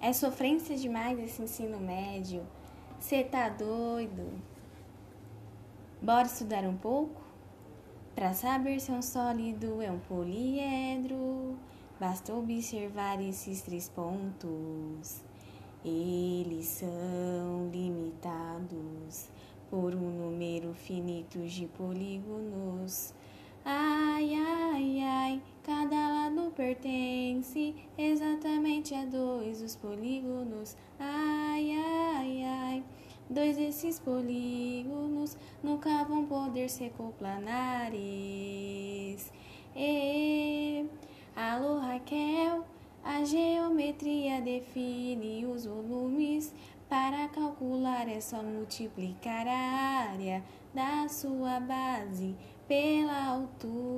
É sofrência demais esse ensino médio. Cê tá doido? Bora estudar um pouco? Pra saber se um sólido é um poliedro, basta observar esses três pontos. Eles são limitados por um número finito de polígonos. Pertence exatamente a dois dos polígonos. Ai, ai, ai, dois desses polígonos nunca vão poder ser coplanares. E, alô Raquel, a geometria define os volumes. Para calcular é só multiplicar a área da sua base pela altura.